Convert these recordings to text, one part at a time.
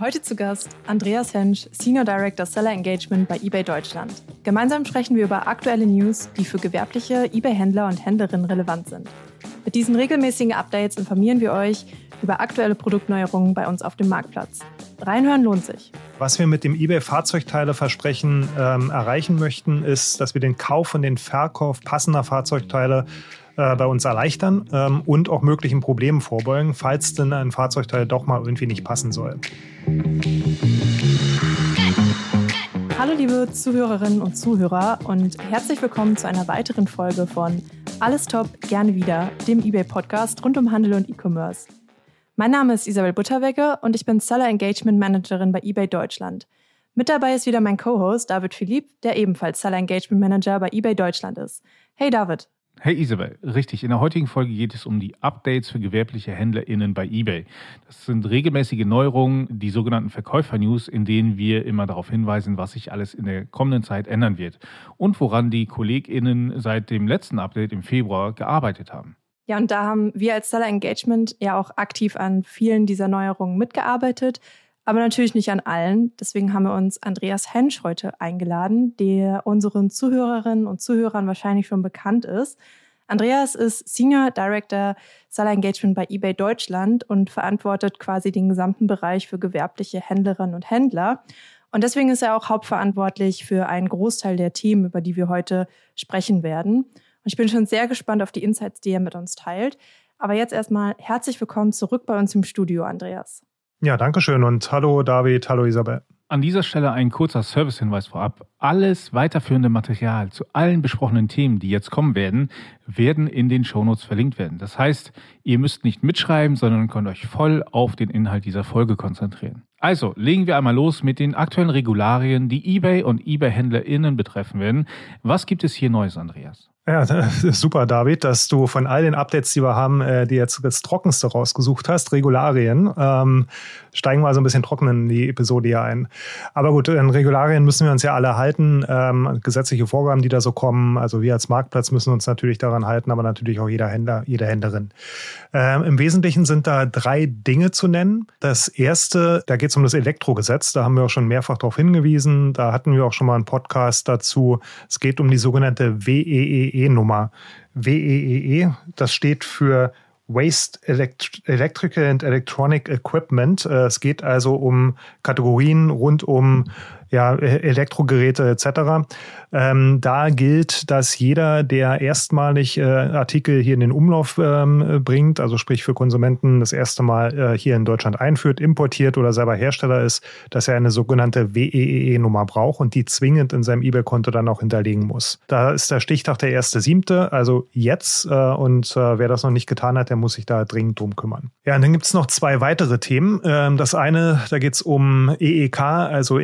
Heute zu Gast Andreas Hensch, Senior Director Seller Engagement bei eBay Deutschland. Gemeinsam sprechen wir über aktuelle News, die für gewerbliche eBay-Händler und Händlerinnen relevant sind. Mit diesen regelmäßigen Updates informieren wir euch über aktuelle Produktneuerungen bei uns auf dem Marktplatz. Reinhören lohnt sich. Was wir mit dem eBay Fahrzeugteile-Versprechen ähm, erreichen möchten, ist, dass wir den Kauf und den Verkauf passender Fahrzeugteile äh, bei uns erleichtern ähm, und auch möglichen Problemen vorbeugen, falls denn ein Fahrzeugteil doch mal irgendwie nicht passen soll. Hallo liebe Zuhörerinnen und Zuhörer und herzlich willkommen zu einer weiteren Folge von Alles Top, gerne wieder, dem eBay-Podcast rund um Handel und E-Commerce. Mein Name ist Isabel Butterwecke und ich bin Seller Engagement Managerin bei eBay Deutschland. Mit dabei ist wieder mein Co-Host David Philipp, der ebenfalls Seller Engagement Manager bei eBay Deutschland ist. Hey David. Hey Isabel, richtig. In der heutigen Folge geht es um die Updates für gewerbliche HändlerInnen bei eBay. Das sind regelmäßige Neuerungen, die sogenannten Verkäufer-News, in denen wir immer darauf hinweisen, was sich alles in der kommenden Zeit ändern wird und woran die KollegInnen seit dem letzten Update im Februar gearbeitet haben. Ja, und da haben wir als Seller Engagement ja auch aktiv an vielen dieser Neuerungen mitgearbeitet, aber natürlich nicht an allen. Deswegen haben wir uns Andreas Hensch heute eingeladen, der unseren Zuhörerinnen und Zuhörern wahrscheinlich schon bekannt ist. Andreas ist Senior Director Seller Engagement bei eBay Deutschland und verantwortet quasi den gesamten Bereich für gewerbliche Händlerinnen und Händler. Und deswegen ist er auch hauptverantwortlich für einen Großteil der Themen, über die wir heute sprechen werden. Und ich bin schon sehr gespannt auf die Insights, die er mit uns teilt. Aber jetzt erstmal herzlich willkommen zurück bei uns im Studio, Andreas. Ja, danke schön und hallo David, hallo Isabel. An dieser Stelle ein kurzer Servicehinweis vorab. Alles weiterführende Material zu allen besprochenen Themen, die jetzt kommen werden, werden in den Shownotes verlinkt werden. Das heißt, ihr müsst nicht mitschreiben, sondern könnt euch voll auf den Inhalt dieser Folge konzentrieren. Also, legen wir einmal los mit den aktuellen Regularien, die eBay und eBay-HändlerInnen betreffen werden. Was gibt es hier Neues, Andreas? Ja, super, David, dass du von all den Updates, die wir haben, äh, die jetzt das Trockenste rausgesucht hast, Regularien. Ähm, steigen wir so ein bisschen trocken in die Episode hier ein. Aber gut, in Regularien müssen wir uns ja alle halten. Ähm, gesetzliche Vorgaben, die da so kommen. Also wir als Marktplatz müssen uns natürlich daran halten, aber natürlich auch jeder Händler, jede Händlerin. Ähm, Im Wesentlichen sind da drei Dinge zu nennen. Das erste, da geht es um das Elektrogesetz. Da haben wir auch schon mehrfach darauf hingewiesen. Da hatten wir auch schon mal einen Podcast dazu. Es geht um die sogenannte WEEE WEEE-Nummer. WEEE, e, das steht für Waste Elect Electrical and Electronic Equipment. Äh, es geht also um Kategorien rund um ja, Elektrogeräte etc. Ähm, da gilt, dass jeder, der erstmalig äh, Artikel hier in den Umlauf ähm, bringt, also sprich für Konsumenten das erste Mal äh, hier in Deutschland einführt, importiert oder selber Hersteller ist, dass er eine sogenannte WEEE-Nummer braucht und die zwingend in seinem eBay-Konto dann auch hinterlegen muss. Da ist der Stichtag der erste siebte, also jetzt. Äh, und äh, wer das noch nicht getan hat, der muss sich da dringend drum kümmern. Ja, und dann gibt's noch zwei weitere Themen. Ähm, das eine, da geht's um EEK, also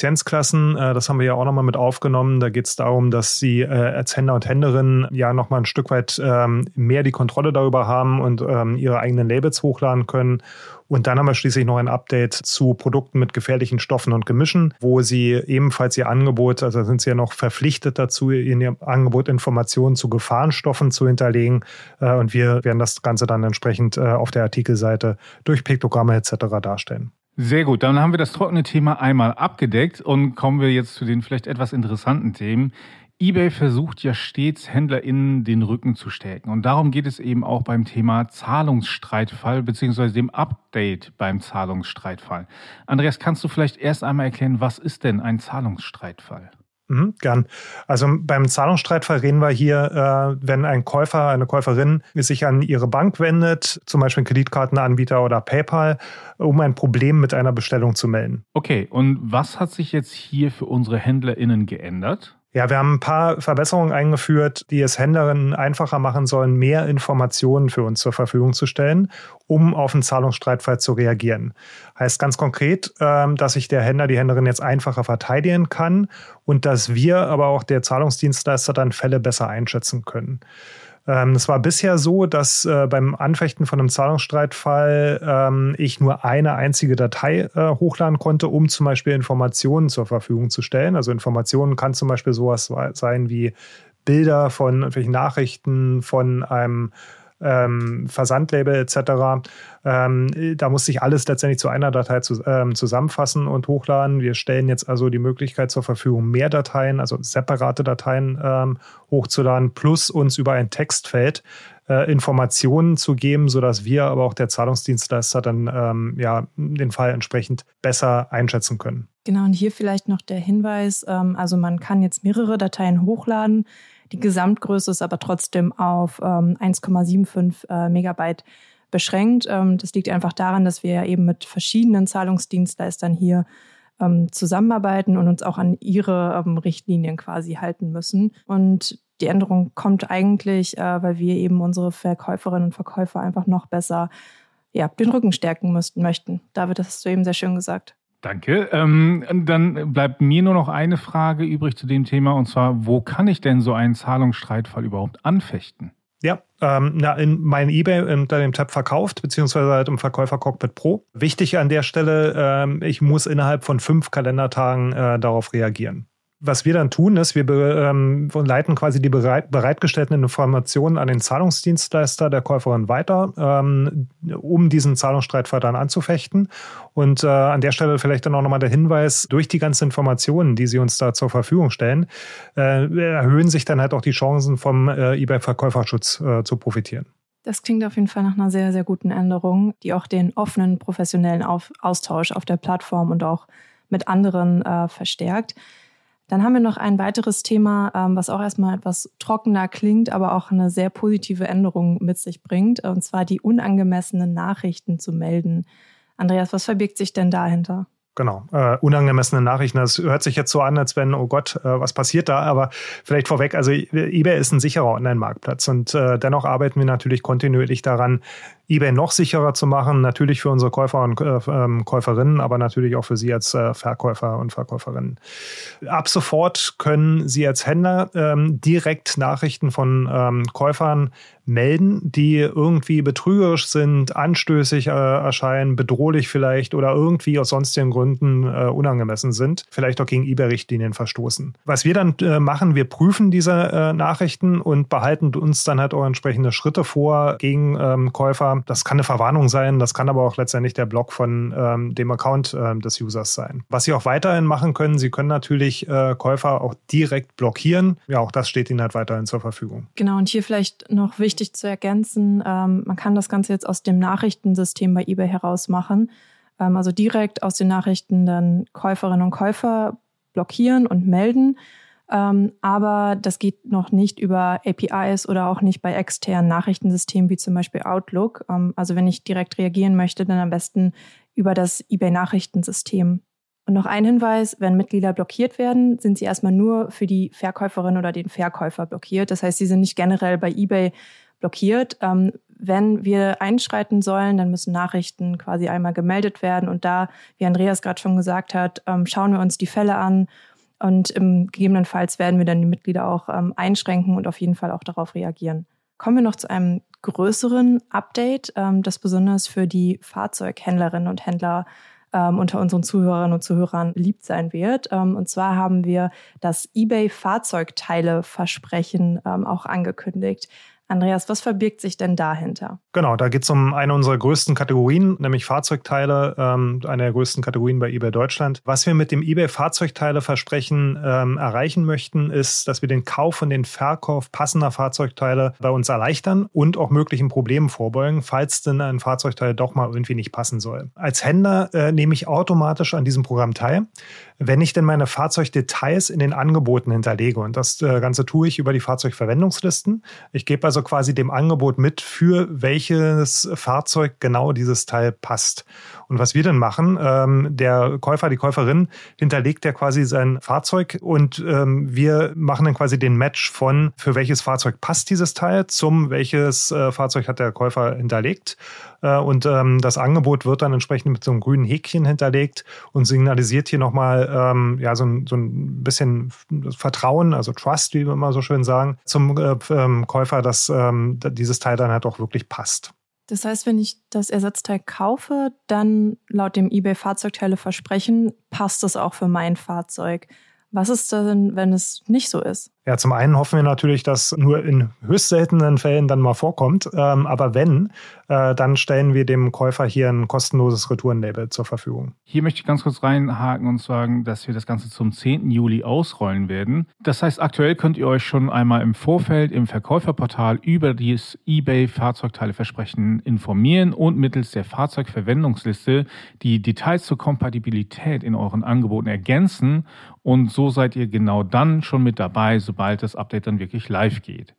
Energieeffizienzklassen. Äh, das haben wir ja auch nochmal mit aufgenommen da geht es darum, dass sie äh, als Händler und Händlerinnen ja nochmal ein Stück weit ähm, mehr die Kontrolle darüber haben und ähm, ihre eigenen Labels hochladen können. Und dann haben wir schließlich noch ein Update zu Produkten mit gefährlichen Stoffen und Gemischen, wo sie ebenfalls ihr Angebot, also sind sie ja noch verpflichtet dazu, in ihrem Angebot Informationen zu Gefahrenstoffen zu hinterlegen. Äh, und wir werden das Ganze dann entsprechend äh, auf der Artikelseite durch Piktogramme etc. darstellen. Sehr gut, dann haben wir das trockene Thema einmal abgedeckt und kommen wir jetzt zu den vielleicht etwas interessanten Themen. eBay versucht ja stets HändlerInnen den Rücken zu stärken. Und darum geht es eben auch beim Thema Zahlungsstreitfall beziehungsweise dem Update beim Zahlungsstreitfall. Andreas, kannst du vielleicht erst einmal erklären, was ist denn ein Zahlungsstreitfall? Mhm, gern. Also beim Zahlungsstreitfall reden wir hier, äh, wenn ein Käufer, eine Käuferin sich an ihre Bank wendet, zum Beispiel Kreditkartenanbieter oder PayPal, um ein Problem mit einer Bestellung zu melden. Okay, und was hat sich jetzt hier für unsere HändlerInnen geändert? Ja, wir haben ein paar Verbesserungen eingeführt, die es Händlerinnen einfacher machen sollen, mehr Informationen für uns zur Verfügung zu stellen, um auf einen Zahlungsstreitfall zu reagieren. Heißt ganz konkret, ähm, dass sich der Händler, die Händlerin jetzt einfacher verteidigen kann und dass wir aber auch der Zahlungsdienstleister dann Fälle besser einschätzen können. Ähm, es war bisher so, dass äh, beim Anfechten von einem Zahlungsstreitfall ähm, ich nur eine einzige Datei äh, hochladen konnte, um zum Beispiel Informationen zur Verfügung zu stellen. Also Informationen kann zum Beispiel sowas sein wie Bilder von irgendwelchen Nachrichten von einem ähm, Versandlabel etc. Ähm, da muss sich alles letztendlich zu einer Datei zu, ähm, zusammenfassen und hochladen. Wir stellen jetzt also die Möglichkeit zur Verfügung, mehr Dateien, also separate Dateien ähm, hochzuladen, plus uns über ein Textfeld äh, Informationen zu geben, sodass wir, aber auch der Zahlungsdienstleister dann ähm, ja den Fall entsprechend besser einschätzen können. Genau, und hier vielleicht noch der Hinweis, ähm, also man kann jetzt mehrere Dateien hochladen. Die Gesamtgröße ist aber trotzdem auf ähm, 1,75 äh, Megabyte beschränkt. Ähm, das liegt einfach daran, dass wir eben mit verschiedenen Zahlungsdienstleistern hier ähm, zusammenarbeiten und uns auch an ihre ähm, Richtlinien quasi halten müssen. Und die Änderung kommt eigentlich, äh, weil wir eben unsere Verkäuferinnen und Verkäufer einfach noch besser ja, den Rücken stärken müssten, möchten. David, das hast du eben sehr schön gesagt. Danke. Ähm, dann bleibt mir nur noch eine Frage übrig zu dem Thema, und zwar, wo kann ich denn so einen Zahlungsstreitfall überhaupt anfechten? Ja, ähm, na, in mein eBay unter dem Tab verkauft, beziehungsweise halt im Verkäufer Cockpit Pro. Wichtig an der Stelle, ähm, ich muss innerhalb von fünf Kalendertagen äh, darauf reagieren was wir dann tun, ist, wir ähm, leiten quasi die bereit, bereitgestellten Informationen an den Zahlungsdienstleister der Käuferin weiter, ähm, um diesen Zahlungsstreitfall dann anzufechten. Und äh, an der Stelle vielleicht dann auch nochmal der Hinweis, durch die ganzen Informationen, die sie uns da zur Verfügung stellen, äh, erhöhen sich dann halt auch die Chancen vom äh, eBay-Verkäuferschutz äh, zu profitieren. Das klingt auf jeden Fall nach einer sehr, sehr guten Änderung, die auch den offenen professionellen auf Austausch auf der Plattform und auch mit anderen äh, verstärkt. Dann haben wir noch ein weiteres Thema, ähm, was auch erstmal etwas trockener klingt, aber auch eine sehr positive Änderung mit sich bringt, und zwar die unangemessenen Nachrichten zu melden. Andreas, was verbirgt sich denn dahinter? Genau, äh, unangemessene Nachrichten. Das hört sich jetzt so an, als wenn, oh Gott, äh, was passiert da? Aber vielleicht vorweg, also eBay ist ein sicherer Online-Marktplatz und äh, dennoch arbeiten wir natürlich kontinuierlich daran, eBay noch sicherer zu machen, natürlich für unsere Käufer und äh, ähm, Käuferinnen, aber natürlich auch für Sie als äh, Verkäufer und Verkäuferinnen. Ab sofort können Sie als Händler ähm, direkt Nachrichten von ähm, Käufern melden, die irgendwie betrügerisch sind, anstößig äh, erscheinen, bedrohlich vielleicht oder irgendwie aus sonstigen Gründen äh, unangemessen sind, vielleicht auch gegen eBay-Richtlinien verstoßen. Was wir dann äh, machen, wir prüfen diese äh, Nachrichten und behalten uns dann halt auch entsprechende Schritte vor gegen ähm, Käufer, das kann eine Verwarnung sein, das kann aber auch letztendlich der Block von ähm, dem Account ähm, des Users sein. Was Sie auch weiterhin machen können, Sie können natürlich äh, Käufer auch direkt blockieren. Ja, auch das steht Ihnen halt weiterhin zur Verfügung. Genau, und hier vielleicht noch wichtig zu ergänzen, ähm, man kann das Ganze jetzt aus dem Nachrichtensystem bei eBay heraus machen. Ähm, also direkt aus den Nachrichten dann Käuferinnen und Käufer blockieren und melden. Ähm, aber das geht noch nicht über APIs oder auch nicht bei externen Nachrichtensystemen wie zum Beispiel Outlook. Ähm, also wenn ich direkt reagieren möchte, dann am besten über das eBay-Nachrichtensystem. Und noch ein Hinweis, wenn Mitglieder blockiert werden, sind sie erstmal nur für die Verkäuferin oder den Verkäufer blockiert. Das heißt, sie sind nicht generell bei eBay blockiert. Ähm, wenn wir einschreiten sollen, dann müssen Nachrichten quasi einmal gemeldet werden. Und da, wie Andreas gerade schon gesagt hat, ähm, schauen wir uns die Fälle an und im gegebenenfalls werden wir dann die Mitglieder auch ähm, einschränken und auf jeden Fall auch darauf reagieren. Kommen wir noch zu einem größeren Update, ähm, das besonders für die Fahrzeughändlerinnen und Händler ähm, unter unseren Zuhörerinnen und Zuhörern beliebt sein wird. Ähm, und zwar haben wir das eBay Fahrzeugteile-Versprechen ähm, auch angekündigt. Andreas, was verbirgt sich denn dahinter? Genau, da geht es um eine unserer größten Kategorien, nämlich Fahrzeugteile, ähm, eine der größten Kategorien bei eBay Deutschland. Was wir mit dem eBay Fahrzeugteile-Versprechen ähm, erreichen möchten, ist, dass wir den Kauf und den Verkauf passender Fahrzeugteile bei uns erleichtern und auch möglichen Problemen vorbeugen, falls denn ein Fahrzeugteil doch mal irgendwie nicht passen soll. Als Händler äh, nehme ich automatisch an diesem Programm teil, wenn ich denn meine Fahrzeugdetails in den Angeboten hinterlege. Und das äh, Ganze tue ich über die Fahrzeugverwendungslisten. Ich gebe also quasi dem Angebot mit, für welches Fahrzeug genau dieses Teil passt. Und was wir dann machen, ähm, der Käufer, die Käuferin hinterlegt ja quasi sein Fahrzeug und ähm, wir machen dann quasi den Match von, für welches Fahrzeug passt dieses Teil, zum welches äh, Fahrzeug hat der Käufer hinterlegt. Äh, und ähm, das Angebot wird dann entsprechend mit so einem grünen Häkchen hinterlegt und signalisiert hier nochmal ähm, ja, so, ein, so ein bisschen Vertrauen, also Trust, wie wir immer so schön sagen, zum äh, ähm, Käufer, dass ähm, dieses Teil dann halt auch wirklich passt. Das heißt, wenn ich das Ersatzteil kaufe, dann laut dem eBay Fahrzeugteile versprechen, passt es auch für mein Fahrzeug. Was ist denn, wenn es nicht so ist? Ja, zum einen hoffen wir natürlich, dass nur in höchst seltenen Fällen dann mal vorkommt. Ähm, aber wenn, äh, dann stellen wir dem Käufer hier ein kostenloses Retourenlabel zur Verfügung. Hier möchte ich ganz kurz reinhaken und sagen, dass wir das Ganze zum 10. Juli ausrollen werden. Das heißt, aktuell könnt ihr euch schon einmal im Vorfeld im Verkäuferportal über das eBay Fahrzeugteileversprechen informieren und mittels der Fahrzeugverwendungsliste die Details zur Kompatibilität in euren Angeboten ergänzen und so seid ihr genau dann schon mit dabei, sobald das Update dann wirklich live geht.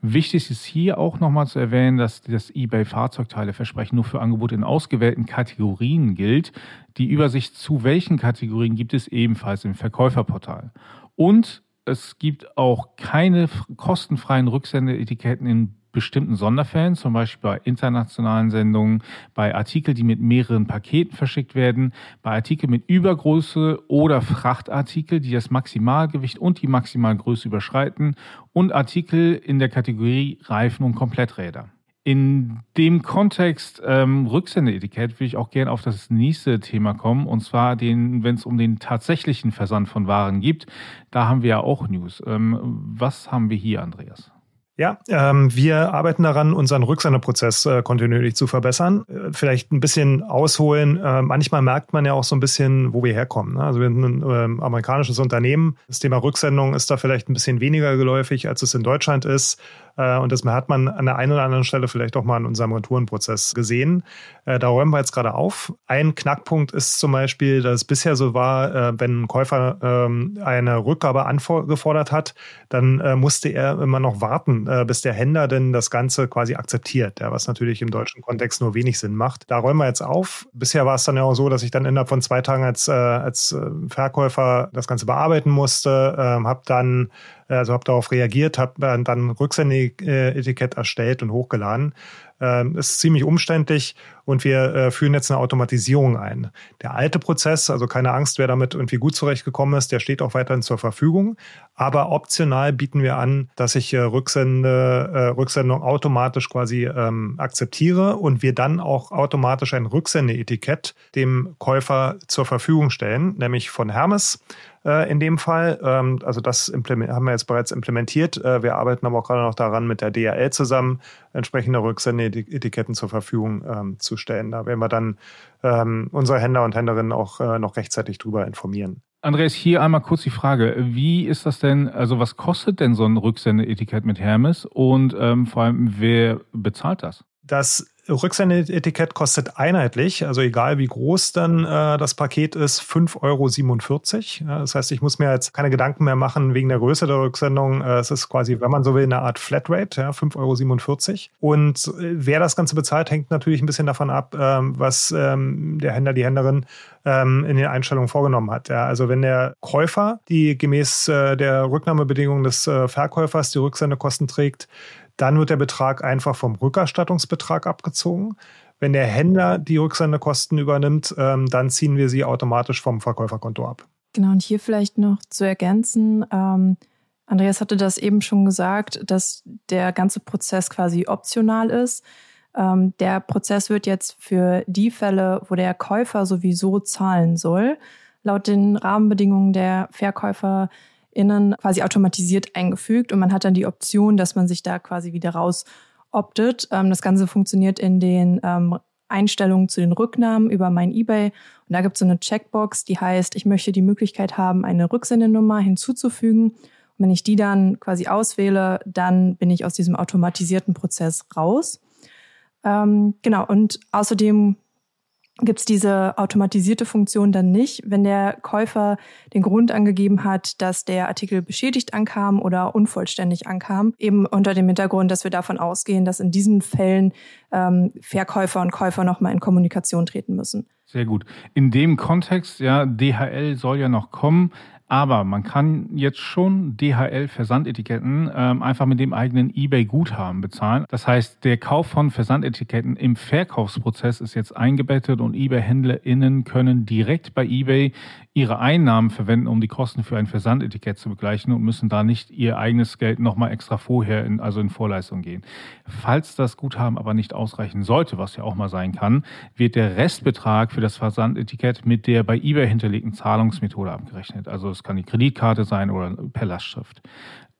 Wichtig ist hier auch nochmal zu erwähnen, dass das eBay Fahrzeugteileversprechen nur für Angebote in ausgewählten Kategorien gilt. Die Übersicht zu welchen Kategorien gibt es ebenfalls im Verkäuferportal. Und es gibt auch keine kostenfreien Rücksendeetiketten in bestimmten Sonderfällen, zum Beispiel bei internationalen Sendungen, bei Artikeln, die mit mehreren Paketen verschickt werden, bei Artikeln mit Übergröße oder Frachtartikel, die das Maximalgewicht und die Maximalgröße überschreiten und Artikel in der Kategorie Reifen und Kompletträder. In dem Kontext ähm, Rücksendeetikett will ich auch gerne auf das nächste Thema kommen, und zwar den, wenn es um den tatsächlichen Versand von Waren geht. Da haben wir ja auch News. Ähm, was haben wir hier, Andreas? Ja, ähm, wir arbeiten daran, unseren Rücksendeprozess äh, kontinuierlich zu verbessern. Äh, vielleicht ein bisschen ausholen. Äh, manchmal merkt man ja auch so ein bisschen, wo wir herkommen. Ne? Also wir sind ein äh, amerikanisches Unternehmen. Das Thema Rücksendung ist da vielleicht ein bisschen weniger geläufig, als es in Deutschland ist. Äh, und das hat man an der einen oder anderen Stelle vielleicht auch mal in unserem Retourenprozess gesehen. Äh, da räumen wir jetzt gerade auf. Ein Knackpunkt ist zum Beispiel, dass es bisher so war, äh, wenn ein Käufer ähm, eine Rückgabe angefordert hat, dann musste er immer noch warten, bis der Händler denn das Ganze quasi akzeptiert, was natürlich im deutschen Kontext nur wenig Sinn macht. Da räumen wir jetzt auf. Bisher war es dann ja auch so, dass ich dann innerhalb von zwei Tagen als, als Verkäufer das Ganze bearbeiten musste, ähm, habe dann also habe darauf reagiert, habe dann Rücksendeetikett erstellt und hochgeladen. Ähm, ist ziemlich umständlich und wir äh, führen jetzt eine Automatisierung ein. Der alte Prozess, also keine Angst, wer damit irgendwie gut zurechtgekommen ist, der steht auch weiterhin zur Verfügung. Aber optional bieten wir an, dass ich äh, Rücksende, äh, Rücksendung automatisch quasi ähm, akzeptiere und wir dann auch automatisch ein Rücksendeetikett dem Käufer zur Verfügung stellen, nämlich von Hermes äh, in dem Fall. Ähm, also das haben wir jetzt bereits implementiert. Äh, wir arbeiten aber auch gerade noch daran, mit der DHL zusammen entsprechende Rücksendeetiketten zur Verfügung ähm, zu stellen. Da werden wir dann ähm, unsere Händler und Händlerinnen auch äh, noch rechtzeitig drüber informieren. Andreas, hier einmal kurz die Frage. Wie ist das denn, also was kostet denn so ein Rücksendeetikett mit Hermes und ähm, vor allem, wer bezahlt das? Das Rücksendeetikett kostet einheitlich, also egal wie groß dann äh, das Paket ist, 5,47 Euro. Ja, das heißt, ich muss mir jetzt keine Gedanken mehr machen wegen der Größe der Rücksendung. Äh, es ist quasi, wenn man so will, eine Art Flatrate, ja, 5,47 Euro. Und äh, wer das Ganze bezahlt, hängt natürlich ein bisschen davon ab, ähm, was ähm, der Händler, die Händlerin ähm, in den Einstellungen vorgenommen hat. Ja, also wenn der Käufer, die gemäß äh, der Rücknahmebedingungen des äh, Verkäufers die Rücksendekosten trägt, dann wird der Betrag einfach vom Rückerstattungsbetrag abgezogen. Wenn der Händler die Rücksendekosten übernimmt, ähm, dann ziehen wir sie automatisch vom Verkäuferkonto ab. Genau, und hier vielleicht noch zu ergänzen, ähm, Andreas hatte das eben schon gesagt, dass der ganze Prozess quasi optional ist. Ähm, der Prozess wird jetzt für die Fälle, wo der Käufer sowieso zahlen soll, laut den Rahmenbedingungen der Verkäufer innen quasi automatisiert eingefügt und man hat dann die Option, dass man sich da quasi wieder raus optet. Ähm, das Ganze funktioniert in den ähm, Einstellungen zu den Rücknahmen über mein eBay. Und da gibt es so eine Checkbox, die heißt, ich möchte die Möglichkeit haben, eine Rücksendenummer hinzuzufügen. Und wenn ich die dann quasi auswähle, dann bin ich aus diesem automatisierten Prozess raus. Ähm, genau, und außerdem gibt es diese automatisierte Funktion dann nicht, wenn der Käufer den Grund angegeben hat, dass der Artikel beschädigt ankam oder unvollständig ankam. Eben unter dem Hintergrund, dass wir davon ausgehen, dass in diesen Fällen ähm, Verkäufer und Käufer nochmal in Kommunikation treten müssen. Sehr gut. In dem Kontext, ja, DHL soll ja noch kommen. Aber man kann jetzt schon DHL-Versandetiketten ähm, einfach mit dem eigenen eBay-Guthaben bezahlen. Das heißt, der Kauf von Versandetiketten im Verkaufsprozess ist jetzt eingebettet und eBay-HändlerInnen können direkt bei eBay ihre Einnahmen verwenden, um die Kosten für ein Versandetikett zu begleichen und müssen da nicht ihr eigenes Geld nochmal extra vorher, in, also in Vorleistung gehen. Falls das Guthaben aber nicht ausreichen sollte, was ja auch mal sein kann, wird der Restbetrag für das Versandetikett mit der bei eBay hinterlegten Zahlungsmethode abgerechnet. Also es kann die Kreditkarte sein oder per Lastschrift.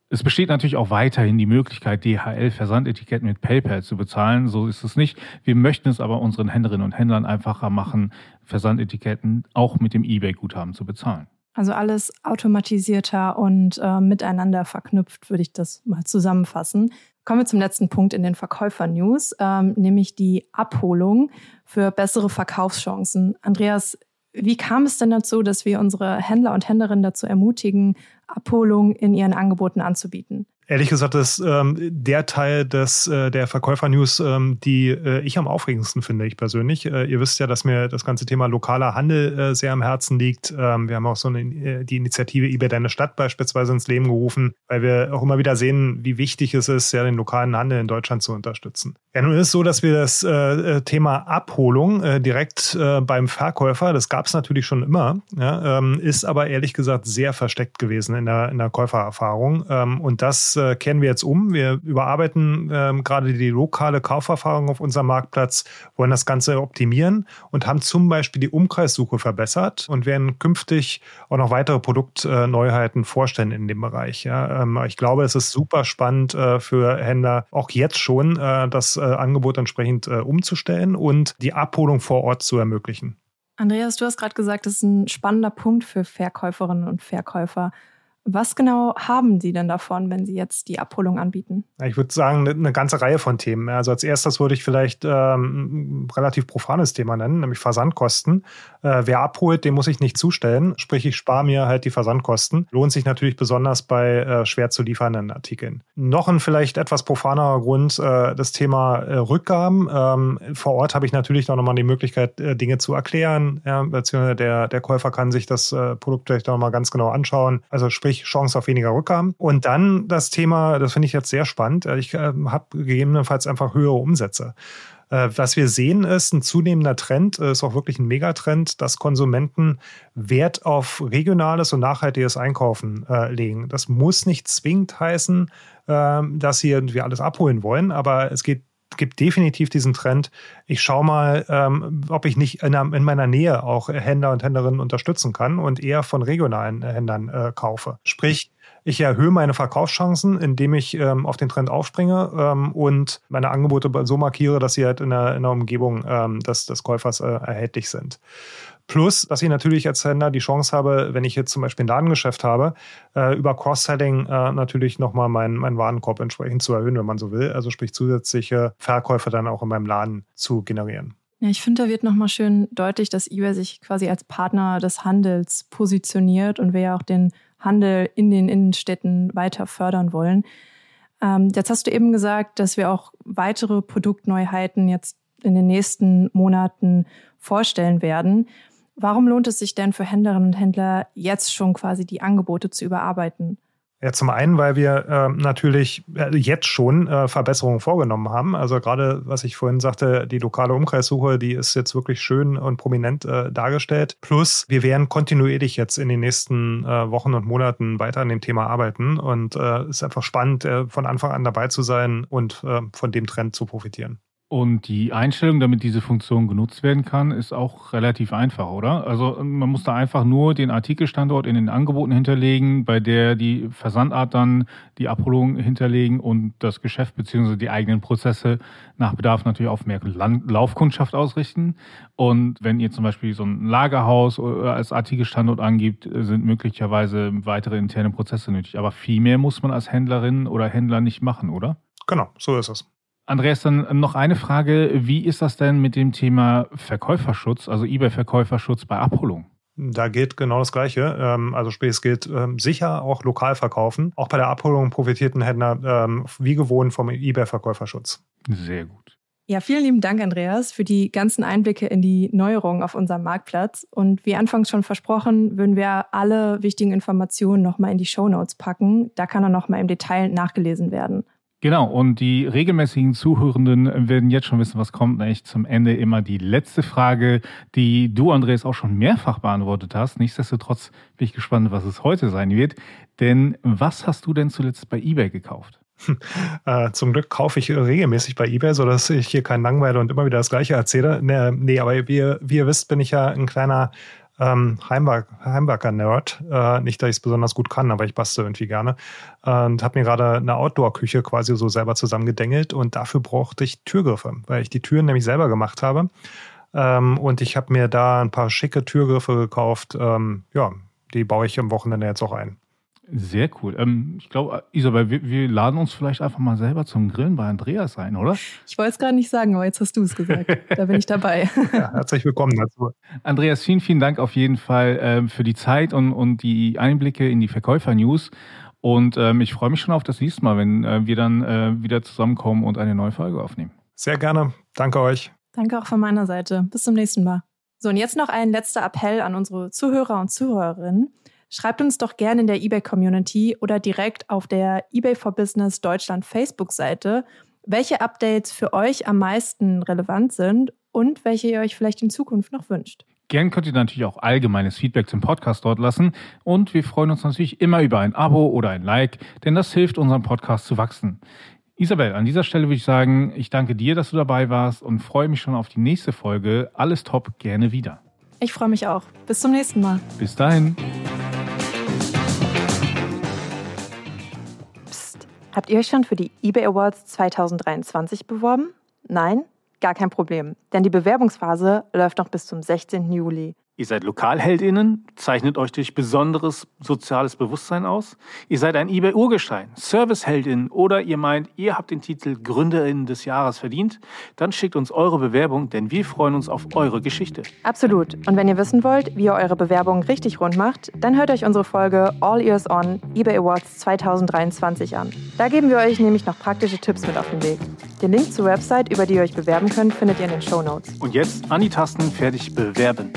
Es besteht natürlich auch weiterhin die Möglichkeit, DHL-Versandetiketten mit PayPal zu bezahlen. So ist es nicht. Wir möchten es aber unseren Händlerinnen und Händlern einfacher machen, Versandetiketten auch mit dem eBay-Guthaben zu bezahlen. Also alles automatisierter und äh, miteinander verknüpft, würde ich das mal zusammenfassen. Kommen wir zum letzten Punkt in den Verkäufer-News, ähm, nämlich die Abholung für bessere Verkaufschancen. Andreas, wie kam es denn dazu, dass wir unsere Händler und Händlerinnen dazu ermutigen, Abholung in ihren Angeboten anzubieten? Ehrlich gesagt, das ist ähm, der Teil des äh, der Verkäufer-News, ähm, die äh, ich am aufregendsten finde, ich persönlich. Äh, ihr wisst ja, dass mir das ganze Thema lokaler Handel äh, sehr am Herzen liegt. Ähm, wir haben auch so eine, äh, die Initiative eBay Deine Stadt beispielsweise ins Leben gerufen, weil wir auch immer wieder sehen, wie wichtig es ist, ja den lokalen Handel in Deutschland zu unterstützen. Ja, nun ist es so, dass wir das äh, äh Thema Abholung äh, direkt äh, beim Verkäufer, das gab es natürlich schon immer, ja, ähm, ist aber ehrlich gesagt sehr versteckt gewesen in der, in der Käufererfahrung. Ähm, und das äh, kehren wir jetzt um. Wir überarbeiten ähm, gerade die lokale Kauferfahrung auf unserem Marktplatz, wollen das Ganze optimieren und haben zum Beispiel die Umkreissuche verbessert und werden künftig auch noch weitere Produktneuheiten vorstellen in dem Bereich. Ja. Ähm, ich glaube, es ist super spannend äh, für Händler, auch jetzt schon äh, das äh, Angebot entsprechend äh, umzustellen und die Abholung vor Ort zu ermöglichen. Andreas, du hast gerade gesagt, das ist ein spannender Punkt für Verkäuferinnen und Verkäufer. Was genau haben Sie denn davon, wenn Sie jetzt die Abholung anbieten? Ich würde sagen, eine ganze Reihe von Themen. Also als erstes würde ich vielleicht ähm, ein relativ profanes Thema nennen, nämlich Versandkosten. Äh, wer abholt, dem muss ich nicht zustellen. Sprich, ich spare mir halt die Versandkosten. Lohnt sich natürlich besonders bei äh, schwer zu liefernden Artikeln. Noch ein vielleicht etwas profanerer Grund, äh, das Thema äh, Rückgaben. Ähm, vor Ort habe ich natürlich auch nochmal die Möglichkeit, äh, Dinge zu erklären. Ja, beziehungsweise der, der Käufer kann sich das äh, Produkt vielleicht auch nochmal ganz genau anschauen. Also sprich, sprich Chance auf weniger Rückgaben. Und dann das Thema, das finde ich jetzt sehr spannend, ich äh, habe gegebenenfalls einfach höhere Umsätze. Äh, was wir sehen, ist ein zunehmender Trend, äh, ist auch wirklich ein Megatrend, dass Konsumenten Wert auf regionales und nachhaltiges Einkaufen äh, legen. Das muss nicht zwingend heißen, äh, dass sie irgendwie alles abholen wollen, aber es geht gibt definitiv diesen Trend. Ich schaue mal, ähm, ob ich nicht in, in, meiner Nähe auch Händler und Händlerinnen unterstützen kann und eher von regionalen Händlern äh, kaufe. Sprich, ich erhöhe meine Verkaufschancen, indem ich ähm, auf den Trend aufspringe ähm, und meine Angebote so markiere, dass sie halt in der, in der Umgebung ähm, des, des Käufers äh, erhältlich sind. Plus, dass ich natürlich als Händler die Chance habe, wenn ich jetzt zum Beispiel ein Ladengeschäft habe, äh, über Cross-Selling äh, natürlich nochmal meinen mein Warenkorb entsprechend zu erhöhen, wenn man so will. Also sprich zusätzliche Verkäufe dann auch in meinem Laden zu generieren. Ja, ich finde, da wird nochmal schön deutlich, dass eBay sich quasi als Partner des Handels positioniert und wir ja auch den Handel in den Innenstädten weiter fördern wollen. Ähm, jetzt hast du eben gesagt, dass wir auch weitere Produktneuheiten jetzt in den nächsten Monaten vorstellen werden. Warum lohnt es sich denn für Händlerinnen und Händler jetzt schon quasi die Angebote zu überarbeiten? Ja, zum einen, weil wir äh, natürlich jetzt schon äh, Verbesserungen vorgenommen haben. Also gerade, was ich vorhin sagte, die lokale Umkreissuche, die ist jetzt wirklich schön und prominent äh, dargestellt. Plus, wir werden kontinuierlich jetzt in den nächsten äh, Wochen und Monaten weiter an dem Thema arbeiten. Und es äh, ist einfach spannend, äh, von Anfang an dabei zu sein und von dem Trend zu profitieren. Und die Einstellung, damit diese Funktion genutzt werden kann, ist auch relativ einfach, oder? Also man muss da einfach nur den Artikelstandort in den Angeboten hinterlegen, bei der die Versandart dann die Abholung hinterlegen und das Geschäft bzw. die eigenen Prozesse nach Bedarf natürlich auf mehr Laufkundschaft ausrichten. Und wenn ihr zum Beispiel so ein Lagerhaus als Artikelstandort angibt, sind möglicherweise weitere interne Prozesse nötig. Aber viel mehr muss man als Händlerin oder Händler nicht machen, oder? Genau, so ist es. Andreas, dann noch eine Frage. Wie ist das denn mit dem Thema Verkäuferschutz, also eBay-Verkäuferschutz bei Abholung? Da gilt genau das Gleiche. Ähm, also sprich, es gilt ähm, sicher auch lokal verkaufen. Auch bei der Abholung profitierten Händler ähm, wie gewohnt vom eBay-Verkäuferschutz. Sehr gut. Ja, vielen lieben Dank, Andreas, für die ganzen Einblicke in die Neuerungen auf unserem Marktplatz. Und wie anfangs schon versprochen, würden wir alle wichtigen Informationen nochmal in die Show Notes packen. Da kann er nochmal im Detail nachgelesen werden. Genau, und die regelmäßigen Zuhörenden werden jetzt schon wissen, was kommt. Nämlich zum Ende immer die letzte Frage, die du, Andreas, auch schon mehrfach beantwortet hast. Nichtsdestotrotz bin ich gespannt, was es heute sein wird. Denn was hast du denn zuletzt bei eBay gekauft? Äh, zum Glück kaufe ich regelmäßig bei eBay, sodass ich hier keinen langweile und immer wieder das Gleiche erzähle. Nee, nee aber wie, wie ihr wisst, bin ich ja ein kleiner ähm, Heimwerker-Nerd. Äh, nicht, dass ich es besonders gut kann, aber ich bastel irgendwie gerne. Und habe mir gerade eine Outdoor-Küche quasi so selber zusammengedengelt und dafür brauchte ich Türgriffe, weil ich die Türen nämlich selber gemacht habe. Ähm, und ich habe mir da ein paar schicke Türgriffe gekauft. Ähm, ja, die baue ich am Wochenende jetzt auch ein. Sehr cool. Ähm, ich glaube, Isabel, wir, wir, laden uns vielleicht einfach mal selber zum Grillen bei Andreas ein, oder? Ich wollte es gerade nicht sagen, aber jetzt hast du es gesagt. da bin ich dabei. ja, herzlich willkommen dazu. Andreas, vielen, vielen Dank auf jeden Fall ähm, für die Zeit und, und die Einblicke in die Verkäufer-News. Und ähm, ich freue mich schon auf das nächste Mal, wenn äh, wir dann äh, wieder zusammenkommen und eine neue Folge aufnehmen. Sehr gerne. Danke euch. Danke auch von meiner Seite. Bis zum nächsten Mal. So, und jetzt noch ein letzter Appell an unsere Zuhörer und Zuhörerinnen. Schreibt uns doch gerne in der eBay-Community oder direkt auf der eBay for Business Deutschland Facebook-Seite, welche Updates für euch am meisten relevant sind und welche ihr euch vielleicht in Zukunft noch wünscht. Gern könnt ihr natürlich auch allgemeines Feedback zum Podcast dort lassen und wir freuen uns natürlich immer über ein Abo oder ein Like, denn das hilft unserem Podcast zu wachsen. Isabel, an dieser Stelle würde ich sagen, ich danke dir, dass du dabei warst und freue mich schon auf die nächste Folge. Alles top, gerne wieder. Ich freue mich auch. Bis zum nächsten Mal. Bis dahin. Habt ihr euch schon für die eBay Awards 2023 beworben? Nein? Gar kein Problem, denn die Bewerbungsphase läuft noch bis zum 16. Juli. Ihr seid Lokalheldinnen, zeichnet euch durch besonderes soziales Bewusstsein aus. Ihr seid ein eBay-Urgestein, Serviceheldin oder ihr meint, ihr habt den Titel Gründerin des Jahres verdient. Dann schickt uns eure Bewerbung, denn wir freuen uns auf eure Geschichte. Absolut. Und wenn ihr wissen wollt, wie ihr eure Bewerbung richtig rund macht, dann hört euch unsere Folge All Ears On eBay Awards 2023 an. Da geben wir euch nämlich noch praktische Tipps mit auf den Weg. Den Link zur Website, über die ihr euch bewerben könnt, findet ihr in den Show Notes. Und jetzt an die Tasten fertig bewerben.